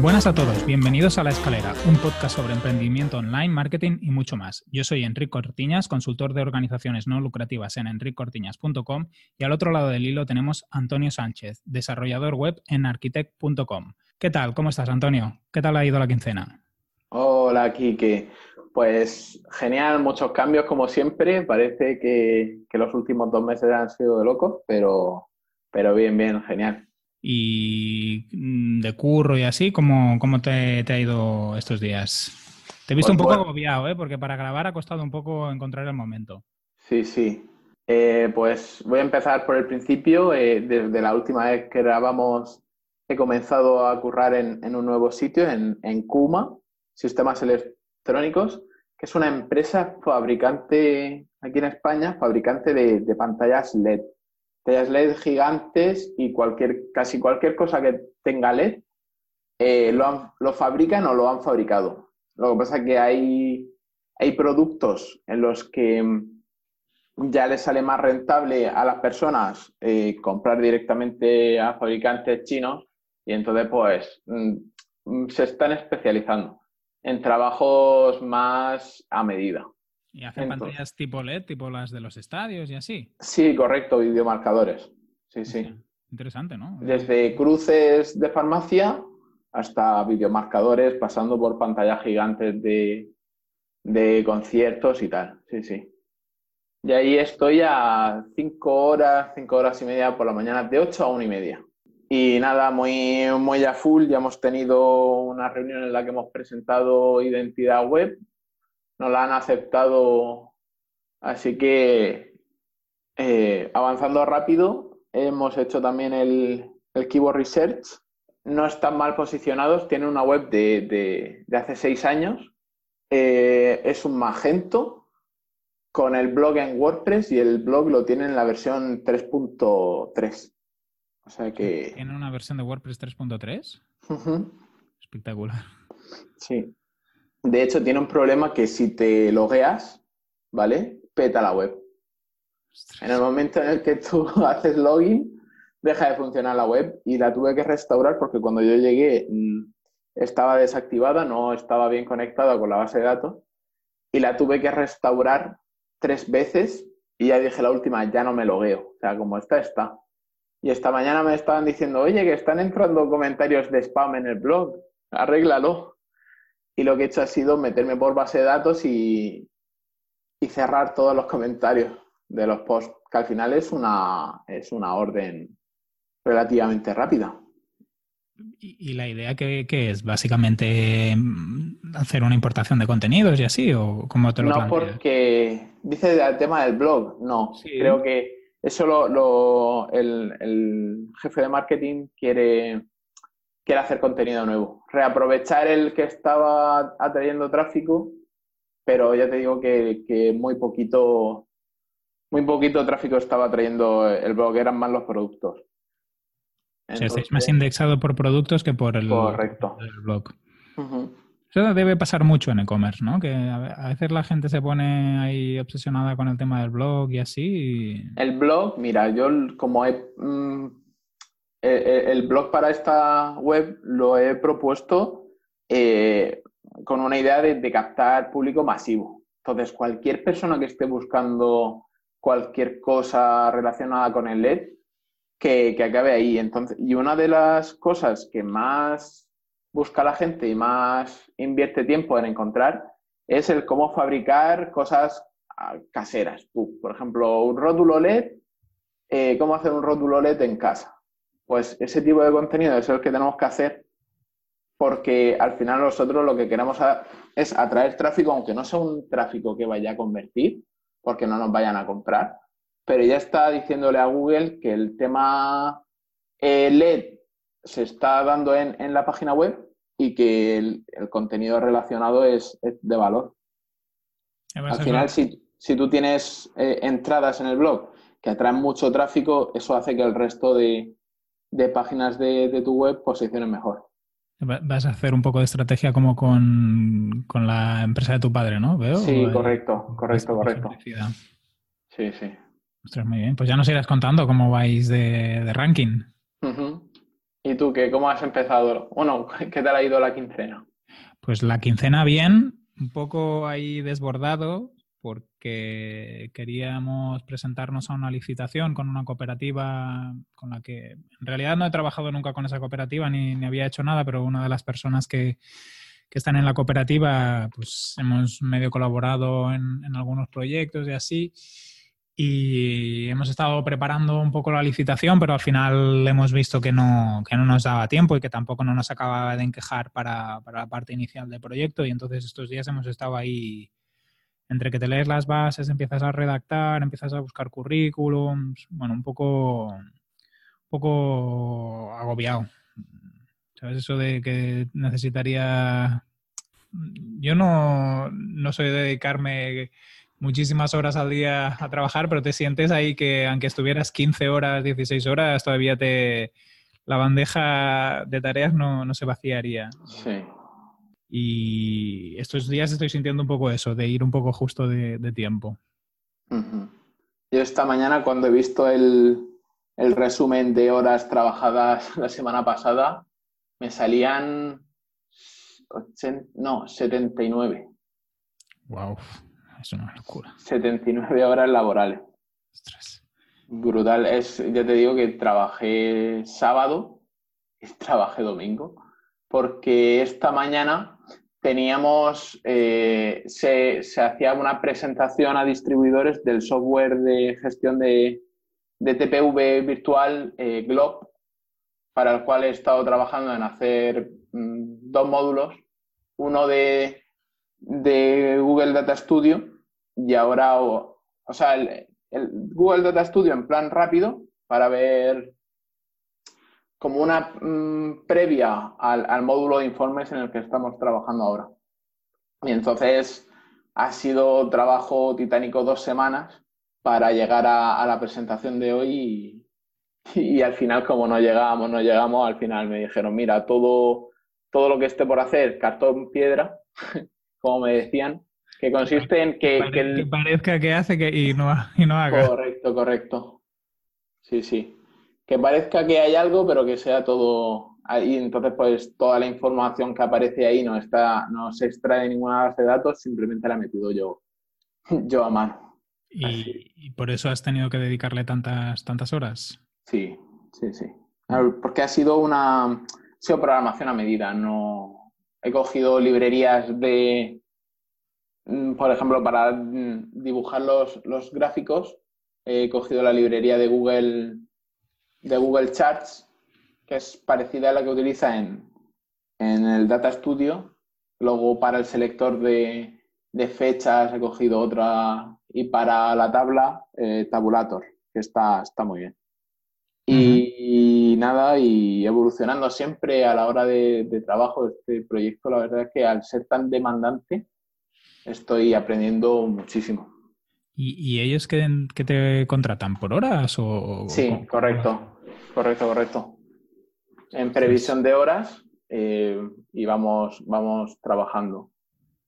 buenas a todos, bienvenidos a La Escalera, un podcast sobre emprendimiento online, marketing y mucho más. Yo soy Enrique Cortiñas, consultor de organizaciones no lucrativas en enricortiñas.com y al otro lado del hilo tenemos Antonio Sánchez, desarrollador web en architect.com. ¿Qué tal? ¿Cómo estás, Antonio? ¿Qué tal ha ido la quincena? Hola, Kike. Pues genial, muchos cambios como siempre. Parece que, los últimos dos meses han sido de locos, pero, pero bien, bien, genial. Y mm, de curro y así, ¿cómo, cómo te, ha ido estos días? Te he visto pues un poco agobiado, ¿eh? porque para grabar ha costado un poco encontrar el momento. Sí, sí. Eh, pues voy a empezar por el principio. Eh, desde la última vez que grabamos he comenzado a currar en, un nuevo sitio, en, en Kuma, Sistemas Electrónicos, que es una empresa fabricante aquí en España, fabricante de pantallas LED LED gigantes y cualquier, casi cualquier cosa que tenga LED eh, lo, lo, fabrican o lo han fabricado. Lo que pasa es que hay, hay productos en los que mm, ya les sale más rentable a las personas eh, comprar directamente a fabricantes chinos y entonces pues mm, mm, se están especializando en trabajos más a medida. ¿Y hacen pantallas tipo LED, tipo las de los estadios y así? Sí, correcto, videomarcadores. Sí, sí. Interesante, ¿no? Desde cruces de farmacia hasta videomarcadores, pasando por pantallas gigantes de, de conciertos y tal. Sí, sí. Y ahí estoy a cinco horas, cinco horas y media por la mañana, de ocho a una y media. Y nada, muy, muy a full. Ya hemos tenido una reunión en la que hemos presentado identidad web no la han aceptado. Así que eh, avanzando rápido, hemos hecho también el, el, Keyword Research. No están mal posicionados, tienen una web de, hace seis años. Eh, es un Magento con el blog en WordPress y el blog lo tiene en la versión 3.3. O sea que. ¿Tiene una versión de WordPress 3.3? Espectacular. Sí. De hecho, tiene un problema que si te logueas, ¿vale? Peta la web. En el momento en el que tú haces login, deja de funcionar la web y la tuve que restaurar porque cuando yo llegué mm, estaba desactivada, no estaba bien conectada con la base de datos y la tuve que restaurar tres veces y ya dije la última, ya no me logueo. O sea, como está, está. Y esta mañana me estaban diciendo, oye, que están entrando comentarios de spam en el blog, arréglalo y lo que he hecho ha sido meterme por base de datos y, cerrar todos los comentarios de los posts, que al final es una, es una orden relativamente rápida. ¿Y, la idea que, es? ¿Básicamente mm, hacer una importación de contenidos y así? ¿O cómo te lo No, porque dice el tema del blog. No, creo que eso lo, el, el, jefe de marketing quiere quiere hacer contenido nuevo. Reaprovechar el que estaba atrayendo tráfico, pero ya te digo que, muy poquito muy poquito tráfico estaba trayendo el blog, eran más los productos. o sea, estáis más indexado por productos que por el, blog. Eso debe pasar mucho en e-commerce, ¿no? Que a veces la gente se pone ahí obsesionada con el tema del blog y así. El blog, mira, yo como he mm, eh, eh, el blog para esta web lo he propuesto eh, con una idea de, captar público masivo. Entonces, cualquier persona que esté buscando cualquier cosa relacionada con el LED, que, acabe ahí. Entonces, y una de las cosas que más busca la gente y más invierte tiempo en encontrar es el cómo fabricar cosas ah, caseras. Por ejemplo, un rótulo LED, cómo hacer un rótulo LED en casa pues ese tipo de contenido es el que tenemos que hacer porque al final nosotros lo que queremos es atraer tráfico, aunque no sea un tráfico que vaya a convertir, porque no nos vayan a comprar, pero ya está diciéndole a Google que el tema eh, LED se está dando en, la página web y que el, contenido relacionado es, de valor. Al final, si, tú tienes eh, entradas en el blog que atraen mucho tráfico, eso hace que el resto de, de páginas de, tu web posiciones mejor. Vas a hacer un poco de estrategia como con, la empresa de tu padre, ¿no? ¿Veo? Sí, correcto, correcto, correcto. Sí, sí. Ostras, muy bien. Pues ya nos irás contando cómo vais de, ranking. ¿Y tú qué? ¿Cómo has empezado? Bueno, ¿qué tal ha ido la quincena? Pues la quincena bien, un poco ahí desbordado porque queríamos presentarnos a una licitación con una cooperativa con la que en realidad no he trabajado nunca con esa cooperativa ni, había hecho nada, pero una de las personas que, están en la cooperativa, pues hemos medio colaborado en, en algunos proyectos y así y hemos estado preparando un poco la licitación, pero al final hemos visto que no, que no nos daba tiempo y que tampoco no nos acababa de encajar para, para, la parte inicial del proyecto y entonces estos días hemos estado ahí entre que te lees las bases, empiezas a redactar, empiezas a buscar currículums, bueno, un poco, un poco agobiado. ¿Sabes? Eso de que necesitaría... Yo no, no soy de dedicarme muchísimas horas al día a trabajar, pero te sientes ahí que aunque estuvieras 15 horas, 16 horas, todavía te la bandeja de tareas no, se vaciaría. Sí. Y estos días estoy sintiendo un poco eso, de ir un poco justo de, tiempo. Yo esta mañana cuando he visto el, el resumen de horas trabajadas la semana pasada, me salían no, 79. Wow. Es una locura. 79 horas laborales. Brutal. Es, ya te digo que trabajé sábado y trabajé domingo, porque esta mañana teníamos, eh, se, hacía una presentación a distribuidores del software de gestión de, TPV virtual eh, Glob, para el cual he estado trabajando en hacer mm, dos módulos, uno de de Google Data Studio y ahora, o, sea, el, Google Data Studio en plan rápido para ver como una mm, previa al, módulo de informes en el que estamos trabajando ahora. Y entonces ha sido trabajo titánico dos semanas para llegar a, la presentación de hoy y, y, al final como no llegamos, no llegamos, al final me dijeron, mira, todo, todo lo que esté por hacer, cartón, piedra, como me decían, que consiste en que... que, parezca que hace que, y, no, y no haga. Correcto, correcto. Sí, sí. Que parezca que hay algo, pero que sea todo ahí. Entonces, pues toda la información que aparece ahí no está, no se extrae de ninguna base de datos, simplemente la he metido yo, yo a mano. ¿Y, por eso has tenido que dedicarle tantas, tantas horas? Sí, sí, sí. Porque ha sido una ha sido programación a medida, no he cogido librerías de, mm, por ejemplo, para mm, dibujar los, gráficos, he cogido la librería de Google, de Google Charts, que es parecida a la que utiliza en, el Data Studio. Luego para el selector de, fechas he cogido otra y para la tabla eh, Tabulator, que está, está muy bien. Y, nada, y evolucionando siempre a la hora de, trabajo de este proyecto, la verdad es que al ser tan demandante, estoy aprendiendo muchísimo. ¿Y, ellos que, te contratan por horas o...? Sí, correcto, correcto, correcto. En previsión de horas eh, y vamos, vamos trabajando.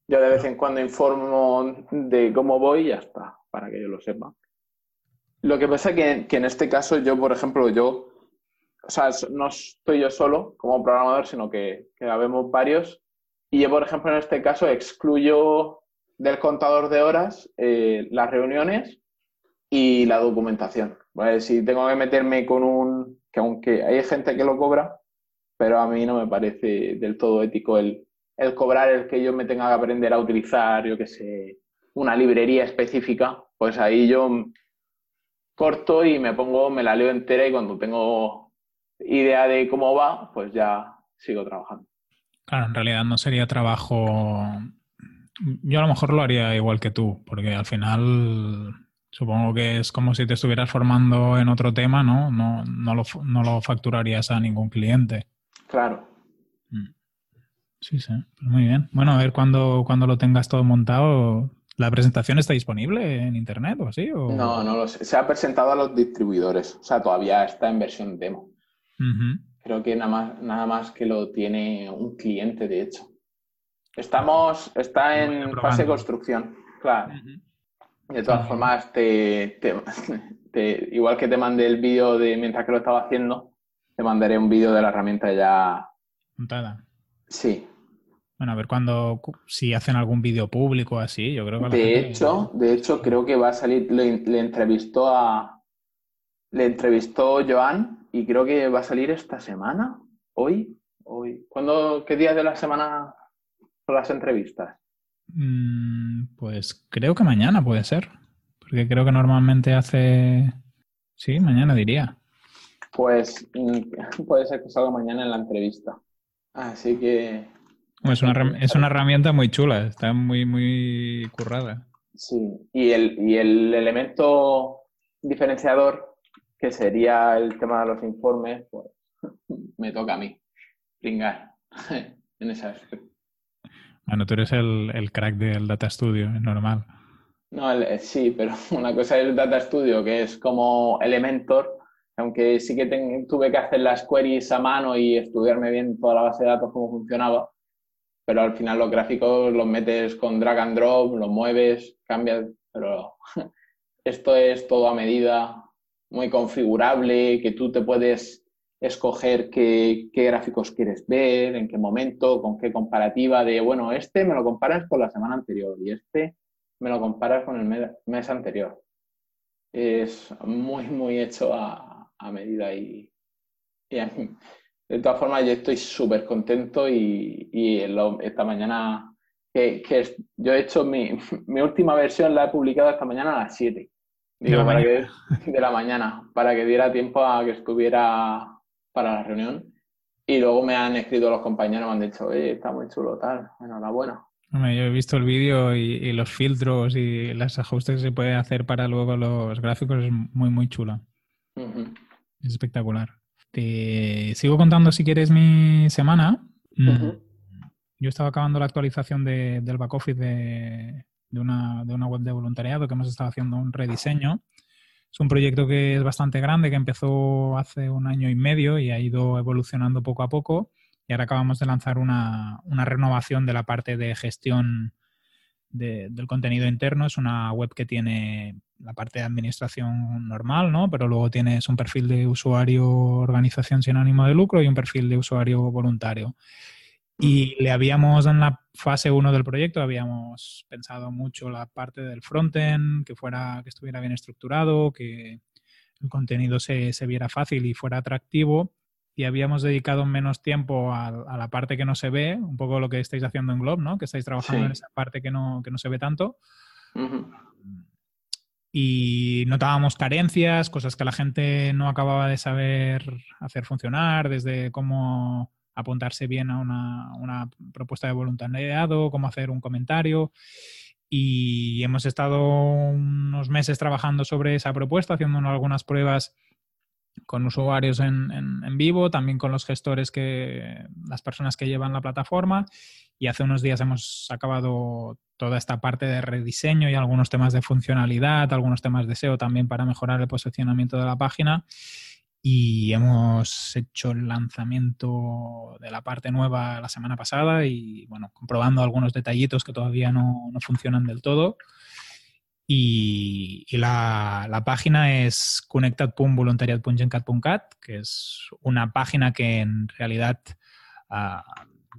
Yo de vez en cuando informo de cómo voy y ya está, para que ellos lo sepan. Lo que pasa es que, en este caso yo, por ejemplo, yo, o sea, no estoy yo solo como programador, sino que, que habemos varios. Y yo, por ejemplo, en este caso excluyo del contador de horas eh, las reuniones y la documentación. Si tengo que meterme con un, que aunque hay gente que lo cobra, pero a mí no me parece del todo ético el, cobrar el que yo me tenga que aprender a utilizar, yo qué sé, una librería específica, pues ahí yo corto y me pongo, me la leo entera y cuando tengo idea de cómo va, pues ya sigo trabajando. Claro, en realidad no sería trabajo. Yo a lo mejor lo haría igual que tú, porque al final supongo que es como si te estuvieras formando en otro tema, ¿no? No, no, lo, no lo facturarías a ningún cliente. Claro. Mm. Sí, sí, pues muy bien. Bueno, a ver cuando, cuando lo tengas todo montado, ¿La presentación está disponible en internet o así? No, no lo sé. Se ha presentado a los distribuidores. O sea, todavía está en versión demo. Creo que nada más, nada más que lo tiene un cliente, de hecho. Estamos, está en fase de construcción, claro. De todas formas, te, igual que te mandé el vídeo de mientras que lo estaba haciendo, te mandaré un vídeo de la herramienta ya montada. Sí. Bueno, a ver cuando si hacen algún vídeo público así, yo creo que de hecho, de hecho creo que va a salir le, entrevistó a le entrevistó Joan y creo que va a salir esta semana, hoy, hoy. ¿Cuándo qué días de la semana son las entrevistas? Mm, pues creo que mañana puede ser, porque creo que normalmente hace sí, mañana diría. Pues mm, puede ser que salga mañana en la entrevista. Así que... Es una, es una herramienta muy chula, está muy, muy currada. Sí, y el, y el elemento diferenciador, que sería el tema de los informes, pues me toca a mí, pringar en ese aspecto. Bueno, tú eres el, el crack del Data Studio, es normal. No, sí, pero una cosa es el Data Studio, que es como Elementor, aunque sí que tuve que hacer las queries a mano y estudiarme bien toda la base de datos, cómo funcionaba, pero al final los gráficos los metes con drag and drop, los mueves, cambias, pero esto es todo a medida, muy configurable, que tú te puedes escoger qué, qué, gráficos quieres ver, en qué momento, con qué comparativa de, bueno, este me lo comparas con la semana anterior y este me lo comparas con el mes anterior. Es muy, muy hecho a, a medida y, de todas formas yo estoy súper contento y, esta mañana que, yo he hecho mi, última versión la he publicado esta mañana a las 7 de, la para que, de la mañana para que diera tiempo a que estuviera para la reunión y luego me han escrito los compañeros me han dicho oye está muy chulo tal enhorabuena yo he visto el vídeo y, los filtros y los ajustes que se puede hacer para luego los gráficos es muy muy chulo. Es espectacular. Te sigo contando si quieres mi semana. Mm, yo estaba acabando la actualización del back office de, una, web de voluntariado que hemos estado haciendo un rediseño. Es un proyecto que es bastante grande, que empezó hace un año y medio y ha ido evolucionando poco a poco. Y ahora acabamos de lanzar una, una renovación de la parte de gestión del contenido interno. Es una web que tiene la parte de administración normal, ¿no? Pero luego tienes un perfil de usuario organización sin ánimo de lucro y un perfil de usuario voluntario. Y le habíamos, en la fase 1 del proyecto, habíamos pensado mucho la parte del frontend, que fuera, que estuviera bien estructurado, que el contenido se, se viera fácil y fuera atractivo y habíamos dedicado menos tiempo a, la parte que no se ve, un poco lo que estáis haciendo en Globe, ¿no? Que estáis trabajando en esa parte que no, que no se ve tanto. Y notábamos carencias, cosas que la gente no acababa de saber hacer funcionar, desde cómo apuntarse bien a una, propuesta de voluntariado, cómo hacer un comentario. Y hemos estado unos meses trabajando sobre esa propuesta, haciendo algunas pruebas con usuarios en, en, vivo, también con los gestores que, las personas que llevan la plataforma. Y hace unos días hemos acabado toda esta parte de rediseño y algunos temas de funcionalidad, algunos temas de SEO también para mejorar el posicionamiento de la página. Y hemos hecho el lanzamiento de la parte nueva la semana pasada y, bueno, comprobando algunos detallitos que todavía no, no funcionan del todo. Y, la, página es connected.voluntariat.gencat.cat, que es una página que en realidad ah,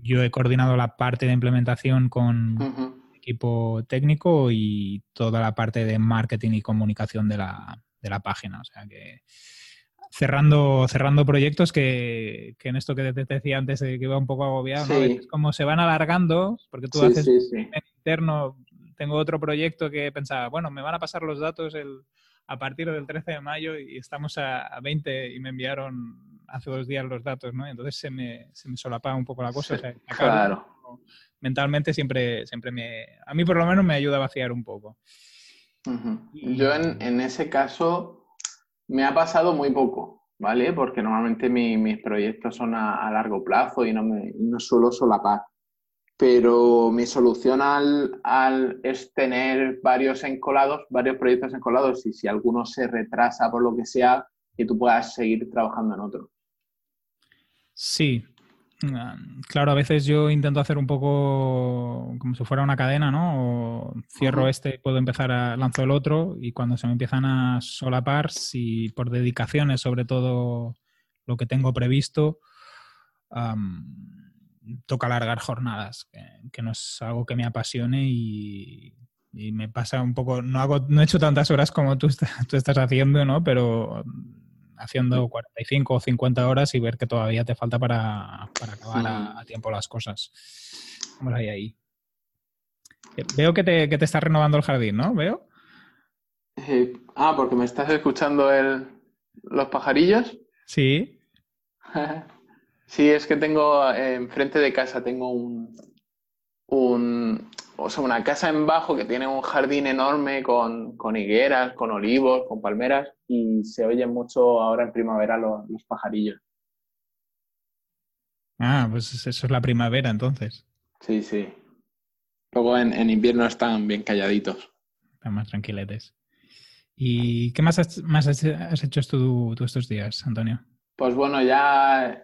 yo he coordinado la parte de implementación con equipo técnico y toda la parte de marketing y comunicación de la, de la página. O sea que cerrando, cerrando proyectos que, que en esto que te, decía antes que iba un poco agobiado, como se van alargando, porque tú haces en interno tengo otro proyecto que pensaba, bueno, me van a pasar los datos el, a partir del 13 de mayo y estamos a, 20 y me enviaron hace dos días los datos, ¿no? Entonces se me, se me solapa un poco la cosa. claro. Mentalmente siempre, siempre me, a mí por lo menos me ayuda a vaciar un poco. Yo en, en, ese caso me ha pasado muy poco, ¿vale? Porque normalmente mis proyectos son a, a, largo plazo y no, me, no suelo solapar pero mi solución al, es tener varios encolados, varios proyectos encolados y si alguno se retrasa por lo que sea, que tú puedas seguir trabajando en otro. Sí. Mm, claro, a veces yo intento hacer un poco como si fuera una cadena, ¿no? O cierro este, puedo empezar a lanzo el otro y cuando se me empiezan a solapar, si por dedicaciones sobre todo lo que tengo previsto, toca alargar jornadas, que, no es algo que me apasione y, me pasa un poco, no hago, no he hecho tantas horas como tú, tú estás haciendo, ¿no? Pero haciendo 45 o 50 horas y ver que todavía te falta para, acabar a, tiempo las cosas. Vamos ahí, ahí. Eh, veo que te, que te estás renovando el jardín, ¿no? Veo. Eh, ah, porque me estás escuchando el, los pajarillos. Sí. sí, es que tengo eh, enfrente de casa tengo un, un, o sea, una casa en bajo que tiene un jardín enorme con, con higueras, con olivos, con palmeras y se oyen mucho ahora en primavera los, los pajarillos. Ah, pues eso es la primavera entonces. Sí, sí. Luego en, en invierno están bien calladitos. Están más tranquiletes. ¿Y qué más has, más has hecho tú, estos días, Antonio? Pues bueno, ya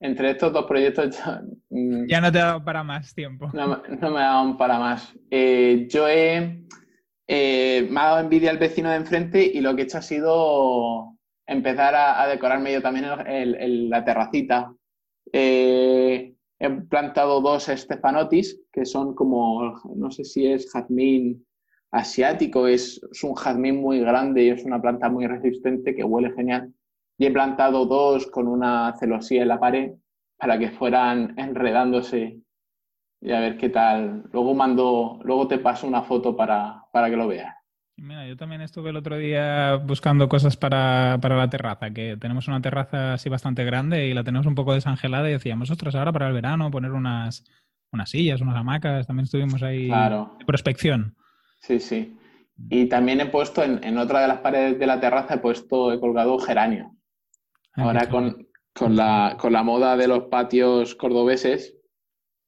entre estos dos proyectos mm, ya, no te ha dado para más tiempo. No, no me ha dado para más. Eh, yo he... Eh, me ha dado envidia el vecino de enfrente y lo que he hecho ha sido empezar a, decorarme yo también la terracita. Eh, he plantado dos estefanotis, que son como, no sé si es jazmín asiático, es, un jazmín muy grande y es una planta muy resistente que huele genial. Y he plantado dos con una celosía en la pared para que fueran enredándose y a ver qué tal. Luego mando, luego te paso una foto para, para que lo veas. Mira, yo también estuve el otro día buscando cosas para, para, la terraza, que tenemos una terraza así bastante grande y la tenemos un poco desangelada y decíamos, ostras, ahora para el verano poner unas, unas sillas, unas hamacas, también estuvimos ahí claro. de prospección. Sí, sí. Y también he puesto en, otra de las paredes de la terraza, he puesto, he colgado geranio. Ah, Ahora con, con, la, con la moda de los patios cordobeses,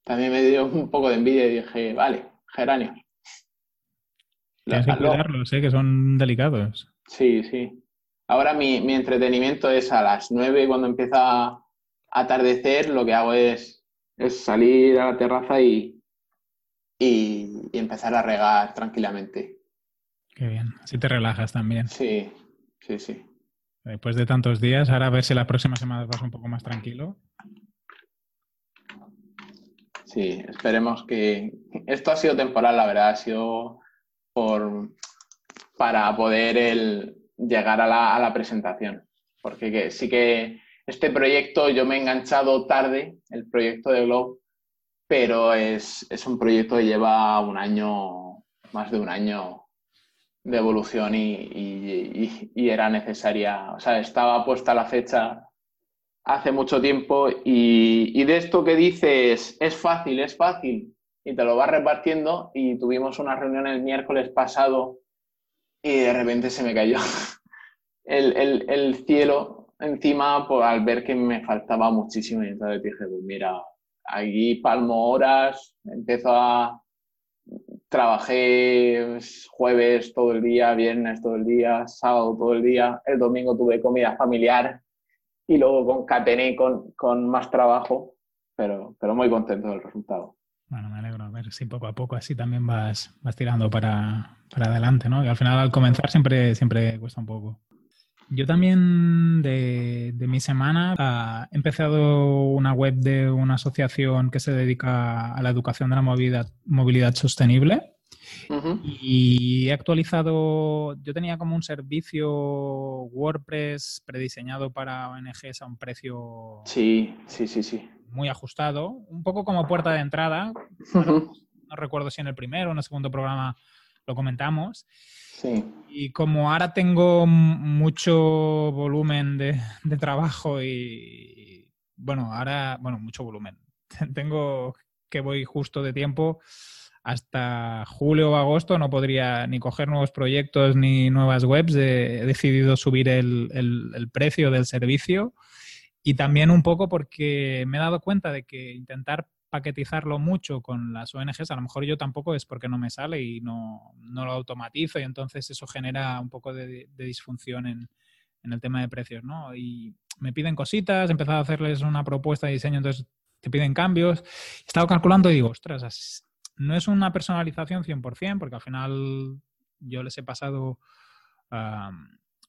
también me dio un poco de envidia y dije, vale, geranios. Tienes que cuidarlos, ¿eh? que son delicados. Sí, sí. Ahora mi, mi, entretenimiento es a las 9 cuando empieza a atardecer, lo que hago es, es salir a la terraza y, y, empezar a regar tranquilamente. Qué bien, así te relajas también. Sí, sí, sí. Después de tantos días, ahora a ver si la próxima semana vas un poco más tranquilo. Sí, esperemos que... Esto ha sido temporal, la verdad, ha sido por... para poder el... llegar a la, a la presentación. Porque sí que este proyecto yo me he enganchado tarde, el proyecto de Globe, pero es, un proyecto que lleva un año, más de un año de evolución y, era necesaria, o sea, estaba puesta la fecha hace mucho tiempo y, de esto que dices, es fácil, es fácil, y te lo vas repartiendo y tuvimos una reunión el miércoles pasado y de repente se me cayó el, cielo encima por, al ver que me faltaba muchísimo y entonces dije, pues mira, Allí palmo horas, empezó a... Trabajé jueves todo el día, viernes todo el día, sábado todo el día, el domingo tuve comida familiar y luego concatené con, con más trabajo, pero, pero muy contento del resultado. Bueno, me alegro. A ver si poco a poco así también vas, vas tirando para, para adelante, ¿no? Y al final al comenzar siempre, siempre cuesta un poco. Yo también de, mi semana ah, he empezado una web de una asociación que se dedica a la educación de la movilidad, movilidad sostenible. Y he actualizado, yo tenía como un servicio WordPress prediseñado para ONGs a un precio sí, sí, sí, sí. muy ajustado, un poco como puerta de entrada. no recuerdo si en el primero o en el segundo programa lo comentamos. Y como ahora tengo mucho volumen de, trabajo y, bueno, ahora, bueno, mucho volumen. tengo que voy justo de tiempo. Hasta julio o agosto no podría ni coger nuevos proyectos ni nuevas webs. He decidido subir el, el precio del servicio y también un poco porque me he dado cuenta de que intentar paquetizarlo mucho con las ONGs, a lo mejor yo tampoco es porque no me sale y no, lo automatizo y entonces eso genera un poco de, disfunción en, el tema de precios, ¿no? Y me piden cositas, he empezado a hacerles una propuesta de diseño, entonces te piden cambios. He estado calculando y digo, ostras, no es una personalización 100%, porque al final yo les he pasado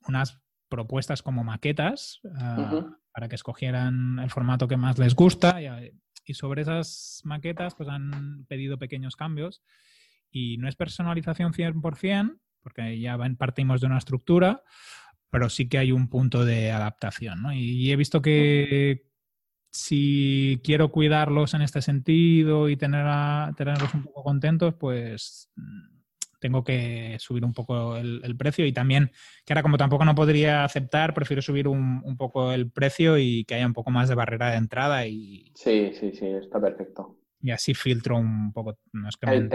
unas propuestas como maquetas ah, para que escogieran el formato que más les gusta y, sobre esas maquetas pues han pedido pequeños cambios y no es personalización 100% porque ya partimos de una estructura, pero sí que hay un punto de adaptación. ¿no? Y, he visto que si quiero cuidarlos en este sentido y tener tenerlos un poco contentos, pues tengo que subir un poco el, precio y también, que ahora como tampoco no podría aceptar, prefiero subir un, poco el precio y que haya un poco más de barrera de entrada y... Sí, sí, sí, está perfecto. Y así filtro un poco, no es que me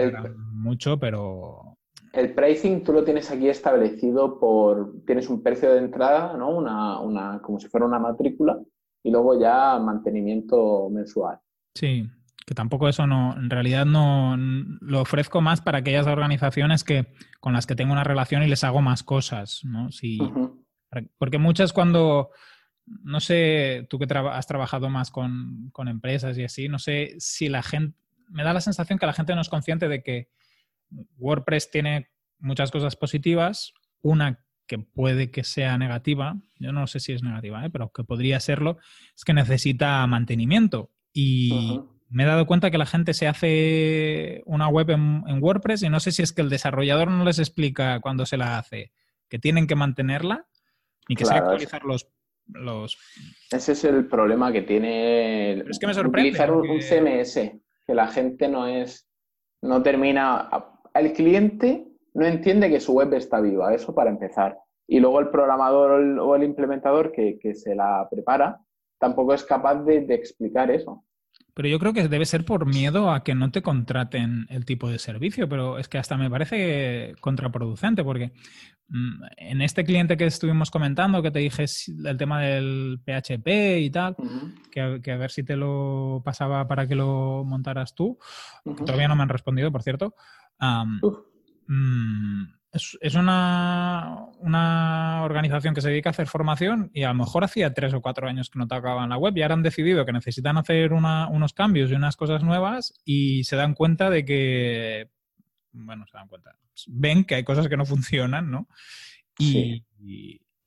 mucho, pero... El pricing tú lo tienes aquí establecido por, tienes un precio de entrada, ¿no? Una, una, como si fuera una matrícula y luego ya mantenimiento mensual. Sí, que tampoco eso no, en realidad no lo ofrezco más para aquellas organizaciones que con las que tengo una relación y les hago más cosas, ¿no? Si, Porque muchas cuando, no sé, tú que has trabajado más con, con, empresas y así, no sé si la gente, me da la sensación que la gente no es consciente de que WordPress tiene muchas cosas positivas, una que puede que sea negativa, yo no sé si es negativa, ¿eh? pero que podría serlo, es que necesita mantenimiento. Y, me he dado cuenta que la gente se hace una web en, WordPress y no sé si es que el desarrollador no les explica cuando se la hace que tienen que mantenerla y que se actualizar los, los... Ese es el problema que tiene es que me sorprende, utilizar un, CMS, que la gente no es, no termina, el cliente no entiende que su web está viva, eso para empezar. Y luego el programador o el implementador que, se la prepara tampoco es capaz de explicar eso. Pero yo creo que debe ser por miedo a que no te contraten el tipo de servicio, pero es que hasta me parece contraproducente, porque mm, en este cliente que estuvimos comentando, que te dije el tema del PHP y tal, que, a ver si te lo pasaba para que lo montaras tú, todavía no me han respondido, por cierto es, una, una, organización que se dedica a hacer formación y a lo mejor hacía tres o cuatro años que no tocaban la web y ahora han decidido que necesitan hacer unos cambios y unas cosas nuevas y se dan cuenta de que, bueno, se dan cuenta, ven que hay cosas que no funcionan, ¿no? Y,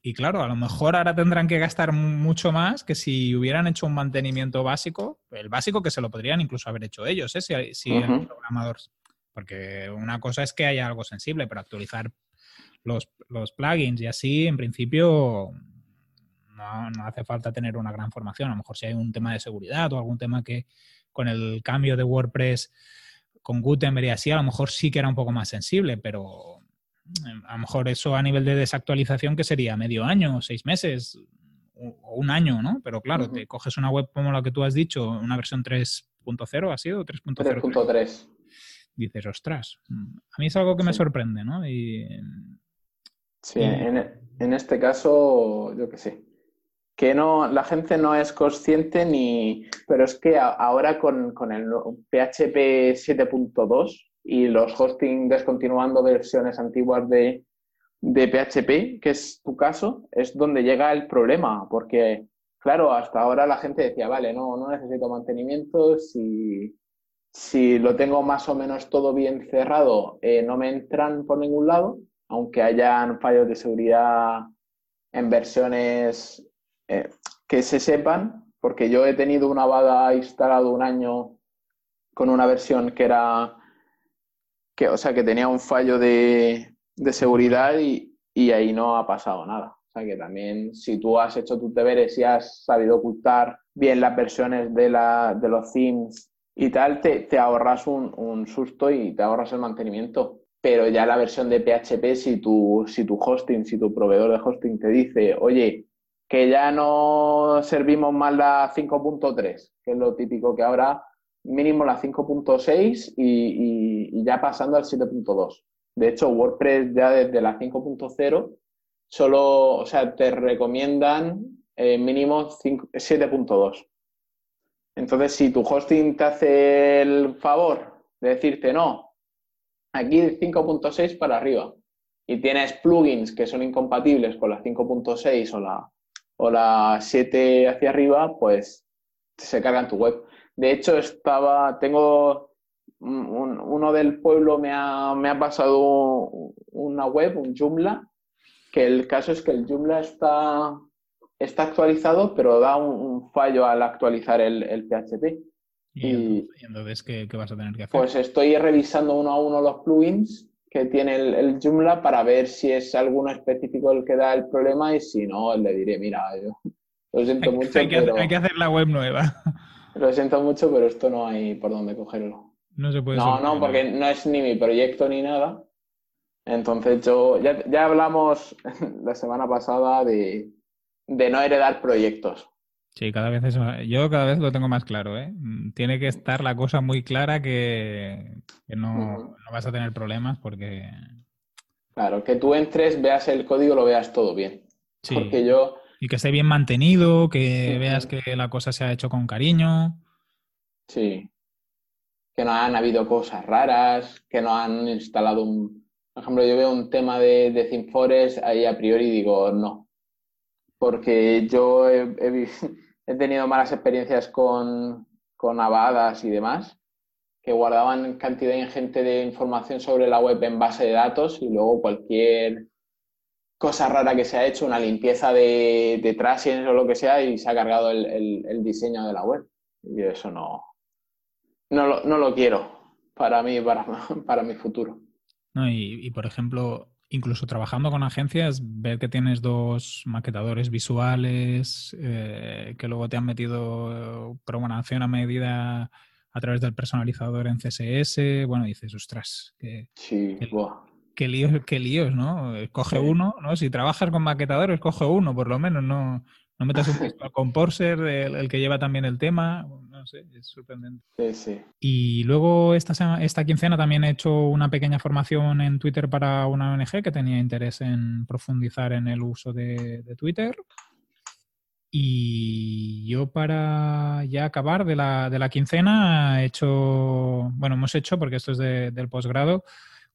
y, claro, a lo mejor ahora tendrán que gastar mucho más que si hubieran hecho un mantenimiento básico, el básico que se lo podrían incluso haber hecho ellos, ¿eh? si, si el programador porque una cosa es que haya algo sensible, pero actualizar los, plugins y así, en principio, no, hace falta tener una gran formación. A lo mejor si hay un tema de seguridad o algún tema que con el cambio de WordPress con Gutenberg y así, a lo mejor sí que era un poco más sensible, pero em, a lo mejor eso a nivel de desactualización que sería medio año, seis meses o un año, ¿no? Pero claro, te coges una web como la que tú has dicho, una versión 3.0, ¿ha sido? 3.0. 3.3 dices, ostras, a mí es algo que me sorprende, ¿no? Y, sí, En, este caso, yo qué sé, que no, la gente no es consciente ni, pero es que ahora con, el PHP 7.2 y los hosting descontinuando versiones antiguas de, de PHP, que es tu caso, es donde llega el problema, porque claro, hasta ahora la gente decía, vale, no, no necesito mantenimiento, si si lo tengo más o menos todo bien cerrado, eh, no me entran por ningún lado, aunque hayan fallos de seguridad en versiones eh, que se sepan, porque yo he tenido una bada instalado un año con una versión que era, que, o sea, que tenía un fallo de, seguridad y, y, ahí no ha pasado nada. O sea, que también si tú has hecho tus deberes y has sabido ocultar bien las versiones de, la, de los themes y tal, te, ahorras un, susto y te ahorras el mantenimiento. Pero ya la versión de PHP, si tu, si tu hosting, si tu proveedor de hosting te dice, oye, que ya no servimos más la 5.3, que es lo típico que ahora mínimo la 5.6 y, ya pasando al 7.2. De hecho, WordPress ya desde la 5.0 solo, o sea, te recomiendan eh, mínimo 7.2. Entonces, si tu hosting te hace el favor de decirte no, aquí 5.6 para arriba, y tienes plugins que son incompatibles con la 5.6 o la, o la 7 hacia arriba, pues se cargan tu web. De hecho, estaba, tengo uno del pueblo me ha, me ha pasado una web, un Joomla, que el caso es que el Joomla está, está actualizado, pero da un, fallo al actualizar el, el PHP. ¿Y, entonces ¿qué, vas a tener que hacer? Pues estoy revisando uno a uno los plugins que tiene el, el, Joomla para ver si es alguno específico el que da el problema y si no, le diré, mira, yo lo siento mucho. Hay que, hay que hacer la web nueva. Lo siento mucho, pero esto no hay por dónde cogerlo. No se puede. No, no, porque no es ni mi proyecto ni nada. Entonces yo, ya, ya hablamos la semana pasada de, de no heredar proyectos. Sí, cada vez eso. Yo cada vez lo tengo más claro, ¿eh? Mm, tiene que estar la cosa muy clara que, no, vas a tener problemas porque. Claro, que tú entres, veas el código, lo veas todo bien. Sí. Porque yo. Y que esté bien mantenido, que veas que la cosa se ha hecho con cariño. Sí. Que no han habido cosas raras, que no han instalado un. Por ejemplo, yo veo un tema de, de ThemeForest, ahí a priori digo, no, porque yo he, tenido malas experiencias con, con y demás, que guardaban cantidad ingente de información sobre la web en base de datos y luego cualquier cosa rara que se ha hecho, una limpieza de, de o lo que sea, y se ha cargado el, diseño de la web. Y eso no, no, lo, no lo quiero para mí, para, para mi futuro. No, y, por ejemplo, incluso trabajando con agencias, ver que tienes dos maquetadores visuales, eh, que luego te han metido programación a medida a través del personalizador en CSS, bueno, dices, ostras, que, sí, qué, líos, qué líos, ¿no? Coge uno, ¿no? Si trabajas con maquetadores, coge uno, por lo menos, no, no metas un con Porser, el, que lleva también el tema. No sé, es sorprendente. Sí, sí. Y luego esta, esta quincena también he hecho una pequeña formación en Twitter para una ONG que tenía interés en profundizar en el uso de, Twitter. Y yo para ya acabar de la, de la, quincena he hecho, bueno, hemos hecho, porque esto es del posgrado,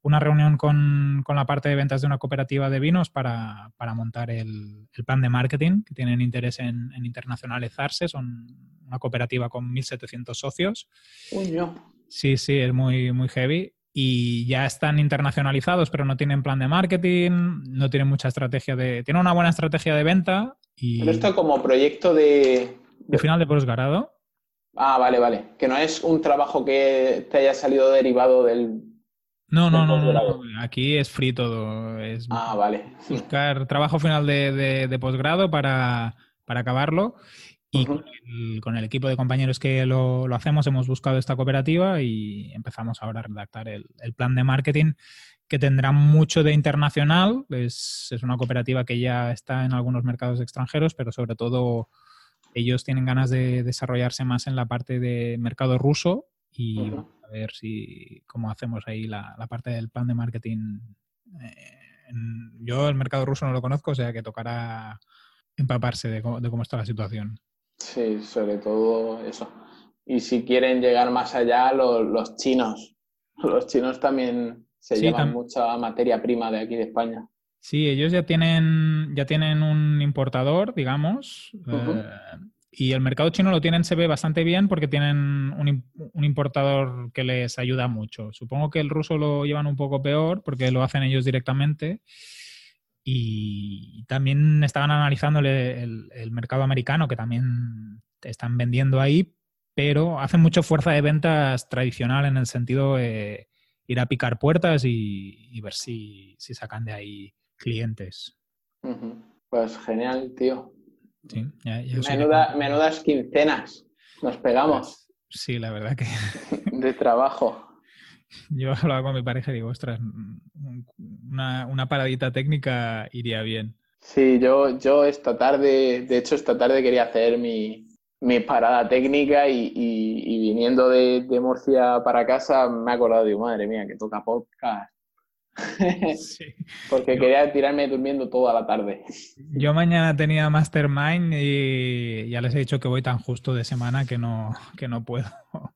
una reunión con, la parte de ventas de una cooperativa de vinos para, montar el, plan de marketing, que tienen interés en, internacionalizarse. Son una cooperativa con 1.700 socios. Uy, Sí, sí, es muy, muy heavy. Y ya están internacionalizados, pero no tienen plan de marketing, no tienen mucha estrategia de... Tienen una buena estrategia de venta y... Pero esto como proyecto de... De final de posgrado. Ah, vale, vale. Que no es un trabajo que te haya salido derivado del no, no, no, no, Aquí es free todo. Es ah, vale. Buscar trabajo final de, posgrado para, acabarlo. Y con, el, equipo de compañeros que lo, hacemos hemos buscado esta cooperativa y empezamos ahora a redactar el, plan de marketing que tendrá mucho de internacional. Es, una cooperativa que ya está en algunos mercados extranjeros, pero sobre todo ellos tienen ganas de desarrollarse más en la parte de mercado ruso y a ver si cómo hacemos ahí la, parte del plan de marketing. Eh, yo el mercado ruso no lo conozco, o sea que tocará empaparse de cómo, está la situación. Sí, sobre todo eso. Y si quieren llegar más allá, los, chinos. Los chinos también se llevan mucha materia prima de aquí de España. Sí, ellos ya tienen, ya tienen un importador, digamos, y el mercado chino lo tienen, se ve bastante bien porque tienen un, importador que les ayuda mucho. Supongo que el ruso lo llevan un poco peor porque lo hacen ellos directamente. Y también estaban analizando el, mercado americano, que también están vendiendo ahí, pero hacen mucho fuerza de ventas tradicional en el sentido de ir a picar puertas y, ver si, sacan de ahí clientes. Pues genial, tío. Menudas quincenas. Nos pegamos. Sí, la verdad que. de trabajo. Yo hablaba con mi pareja y digo, ostras, una, paradita técnica iría bien. Sí, yo, yo esta tarde, de hecho, esta tarde quería hacer mi, parada técnica y, viniendo de, de, Murcia para casa me he acordado, digo, madre mía, que toca podcast. Porque quería tirarme durmiendo toda la tarde. Yo mañana tenía Mastermind y ya les he dicho que voy tan justo de semana que no, que no puedo.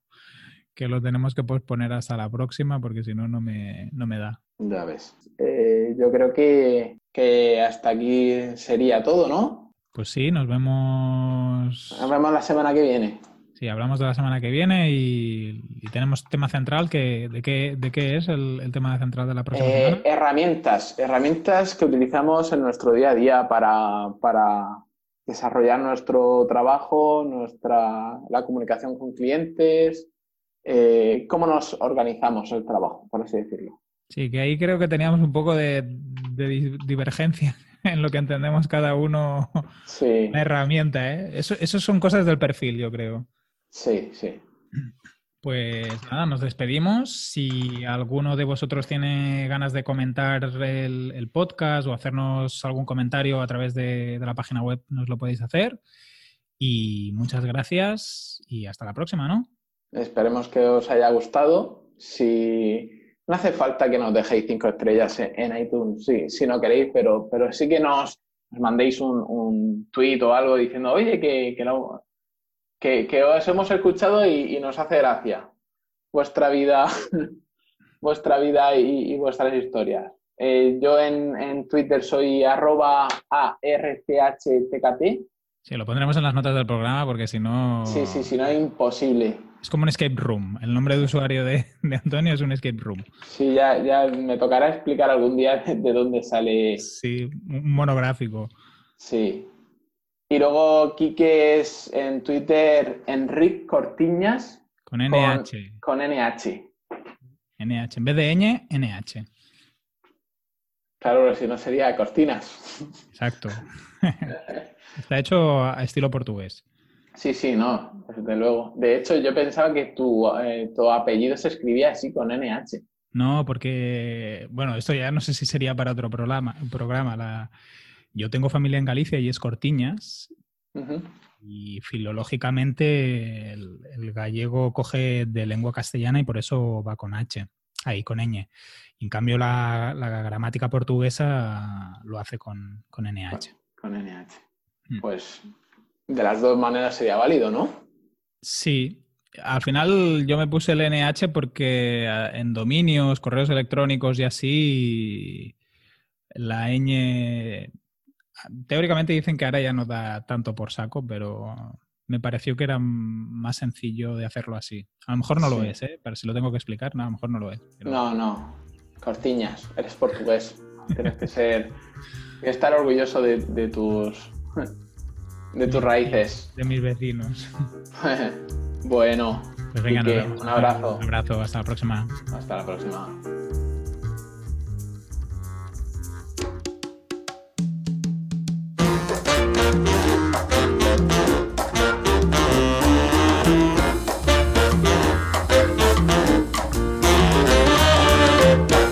Que lo tenemos que posponer hasta la próxima porque si no, no me, no me da. Ya ves. Eh, yo creo que, que hasta aquí sería todo, ¿no? Pues sí, nos vemos. Nos vemos la semana que viene. Sí, hablamos de la semana que viene y, tenemos tema central. Que, de, qué, ¿De qué es el, tema central de la próxima eh, semana? Herramientas, herramientas que utilizamos en nuestro día a día para, para desarrollar nuestro trabajo, nuestra, la comunicación con clientes, eh, cómo nos organizamos el trabajo, por así decirlo. Sí, que ahí creo que teníamos un poco de, de divergencia en lo que entendemos cada uno sí. la herramienta. ¿eh? Eso, eso son cosas del perfil, yo creo. Sí, sí. Pues nada, nos despedimos. Si alguno de vosotros tiene ganas de comentar el, podcast o hacernos algún comentario a través de, la página web, nos lo podéis hacer. Y muchas gracias y hasta la próxima, ¿no? Esperemos que os haya gustado. Si no hace falta que nos dejéis cinco estrellas en iTunes, sí, si no queréis, pero, pero sí que nos, mandéis un, un tweet o algo diciendo, oye, que, que, que, os hemos escuchado y, nos hace gracia vuestra vida, vuestra vida y, vuestras historias. Eh, yo en, Twitter soy arroba ARCHTKT. Sí, lo pondremos en las notas del programa porque si no... Sí, sí, si no es imposible. Es como un escape room. El nombre de usuario de, Antonio es un escape room. Sí, ya, ya me tocará explicar algún día de dónde sale. Sí, un monográfico. Sí, y luego Quique es en Twitter Enric Cortiñas. Con NH. Con, NH. NH. En vez de ñ, NH. Claro, si no sería Cortinas. Exacto. Está hecho a estilo portugués. Sí, sí, no, desde luego. De hecho, yo pensaba que tu, eh, tu apellido se escribía así con NH. No, porque, bueno, esto ya no sé si sería para otro programa. programa la, yo tengo familia en Galicia y es Cortiñas. Y filológicamente el, gallego coge de lengua castellana y por eso va con H, ahí con ñ. En cambio, la, gramática portuguesa lo hace con, con NH. Con, NH. Mm. Pues de las dos maneras sería válido, ¿no? Sí. Al final yo me puse el NH porque en dominios, correos electrónicos y así, la ñ teóricamente dicen que ahora ya no da tanto por saco, pero me pareció que era más sencillo de hacerlo así. A lo mejor no lo es, ¿eh? Pero si lo tengo que explicar, no, a lo mejor no lo es. No, no. Cortiñas, eres portugués. Tienes que ser. estar orgulloso de, tus. de tus raíces. De mis vecinos. bueno. Pues venga, Un abrazo. Un abrazo, hasta la próxima. Hasta la próxima.